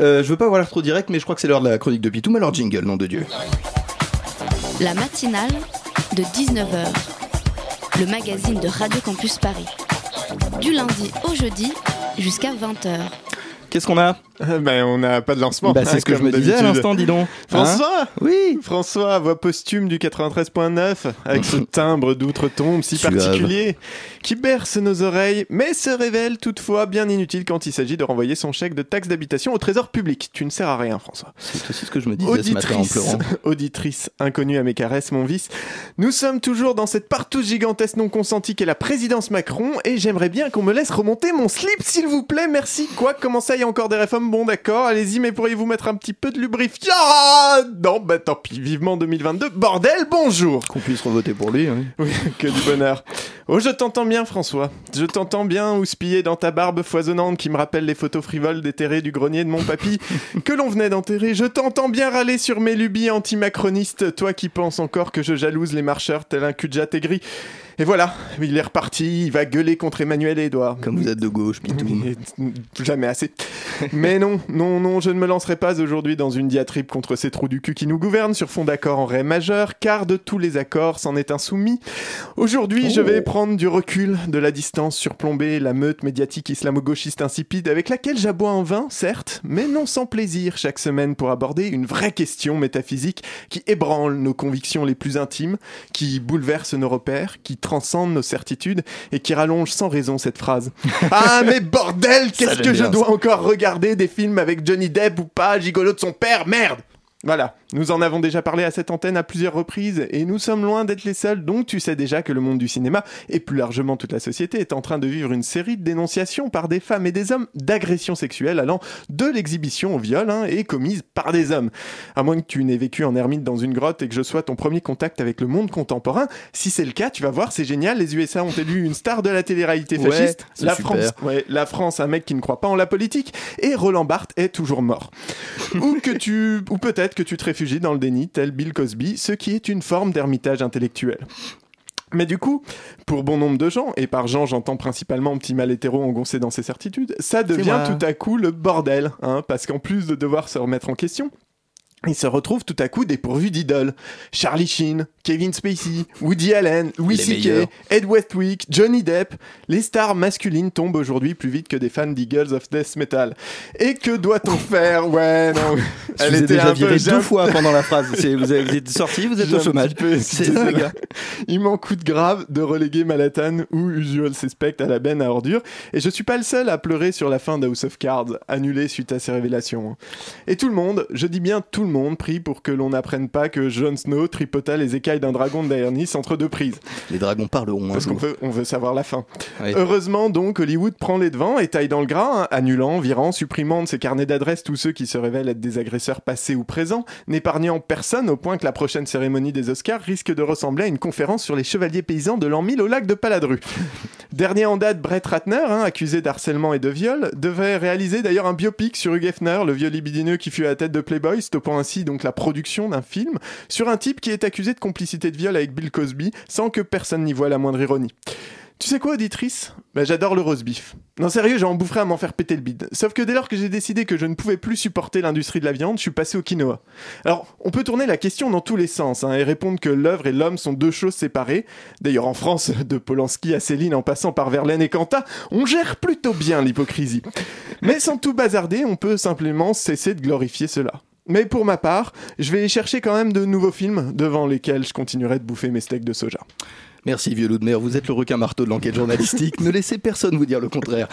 Euh, je veux pas avoir l'air trop direct, mais je crois que c'est l'heure de la chronique de Pitoum, alors jingle, nom de Dieu. La matinale de 19h, le magazine de Radio Campus Paris. Du lundi au jeudi jusqu'à 20h. Qu'est-ce qu'on a Ben, on n'a pas de lancement. Bah, c'est ce que je me disais à l'instant, dis donc. Hein François Oui François, voix posthume du 93.9, avec ce timbre d'outre-tombe si Suave. particulier, qui berce nos oreilles, mais se révèle toutefois bien inutile quand il s'agit de renvoyer son chèque de taxe d'habitation au trésor public. Tu ne sers à rien, François. C'est aussi ce que je me disais ce matin en Auditrice, pleurant. auditrice inconnue à mes caresses, mon vice. Nous sommes toujours dans cette partouze gigantesque non consentie qu'est la présidence Macron et j'aimerais bien qu'on me laisse remonter mon slip, s'il vous plaît. Merci. Quoi? Comment ça, y encore des réformes Bon, d'accord, allez-y, mais pourriez-vous mettre un petit peu de lubrifiant? Non, bah tant pis. Vivement 2022. Bordel, bonjour Qu'on puisse revoter pour lui. oui. oui, que du bonheur. Oh, je t'entends bien, François. Je t'entends bien houspiller dans ta barbe foisonnante qui me rappelle les photos frivoles déterrées du grenier de mon papy que l'on venait d'enterrer. Je t'entends bien râler sur mes lubies anti-macronistes, toi qui penses encore que je jalouse les marcheurs tel un cul de jatte aigri. Et voilà, il est reparti, il va gueuler contre Emmanuel et Edouard. Comme vous êtes de gauche, Pitoum. Et- Jamais assez. Mais non, non, non, je ne me lancerai pas aujourd'hui dans une diatribe contre ces trous du cul qui nous gouvernent sur fond d'accord en ré majeur, car de tous les accords, c'en est un soumis. Aujourd'hui, je vais prendre du recul, de la distance, surplomber la meute médiatique islamo-gauchiste insipide avec laquelle j'aboie en vain, certes, mais non sans plaisir chaque semaine pour aborder une vraie question métaphysique qui ébranle nos convictions les plus intimes, qui bouleverse nos repères, qui transcende nos certitudes et qui rallonge sans raison cette phrase. Ah mais bordel, qu'est-ce que je dois encore regarder des films avec Johnny Depp ou pas, gigolo de son père, merde! Voilà, nous en avons déjà parlé à cette antenne à plusieurs reprises et nous sommes loin d'être les seuls, donc tu sais déjà que le monde du cinéma et plus largement toute la société est en train de vivre une série de dénonciations par des femmes et des hommes d'agressions sexuelles allant de l'exhibition au viol hein, et commises par des hommes. À moins que tu n'aies vécu en ermite dans une grotte et que je sois ton premier contact avec le monde contemporain, si c'est le cas, tu vas voir, c'est génial, les USA ont élu une star de la télé-réalité fasciste, la super. France, ouais, la France, un mec qui ne croit pas en la politique, et Roland Barthes est toujours mort. ou que tu, ou peut-être que tu te réfugies dans le déni, tel Bill Cosby, ce qui est une forme d'ermitage intellectuel. Mais du coup, pour bon nombre de gens, et par gens j'entends principalement petit mal hétéro engoncé dans ses certitudes, ça devient tout à coup le bordel, hein, parce qu'en plus de devoir se remettre en question, il se retrouve tout à coup dépourvu d'idoles. Charlie Sheen, Kevin Spacey, Woody Allen, Louis C.K.. Ed Westwick, Johnny Depp. Les stars masculines tombent aujourd'hui plus vite que des fans d'Eagles of Death Metal. Et que doit-on faire? Ouais, non. Je vous ai était déjà viré deux fois pendant la phrase. Vous, avez- vous êtes sorti, vous êtes au chômage. C'est. Il m'en coûte grave de reléguer Manhattan ou Usual Suspect à la benne à ordures. Et je suis pas le seul à pleurer sur la fin d'House of Cards, annulée suite à ces révélations. hein. Et tout le monde, je dis bien tout le monde, prie pour que l'on n'apprenne pas que Jon Snow tripota les écailles d'un dragon de Daenerys entre deux prises. Les dragons parleront un Parce qu'on veut, on veut savoir la fin. Heureusement donc, Hollywood prend les devants et taille dans le gras, hein, annulant, virant, supprimant de ses carnets d'adresses tous ceux qui se révèlent être des agresseurs passés ou présents, n'épargnant personne au point que la prochaine cérémonie des Oscars risque de ressembler à une conférence sur les chevaliers paysans de l'an 1000 au lac de Paladru. Dernier en date, Brett Ratner, hein, accusé d'harcèlement et de viol, devait réaliser d'ailleurs un biopic sur Hugh Hefner, le vieux libidineux qui fut à la tête de Playboy, stoppant ainsi donc la production d'un film sur un type qui est accusé de complicité de viol avec Bill Cosby, sans que personne n'y voit la moindre ironie. Tu sais quoi, auditrice? Bah, J'adore le roast beef. Non, sérieux, j'en boufferais à m'en faire péter le bide. Sauf que dès lors que j'ai décidé que je ne pouvais plus supporter l'industrie de la viande, je suis passé au quinoa. Alors, on peut tourner la question dans tous les sens hein, et répondre que l'œuvre et l'homme sont deux choses séparées. D'ailleurs, en France, de Polanski à Céline en passant par Verlaine et Quentin, on gère plutôt bien l'hypocrisie. Mais sans tout bazarder, on peut simplement cesser de glorifier cela. Mais pour ma part, je vais chercher quand même de nouveaux films devant lesquels je continuerai de bouffer mes steaks de soja. Merci vieux loup de mer, vous êtes le requin marteau de l'enquête journalistique. ne laissez personne vous dire le contraire.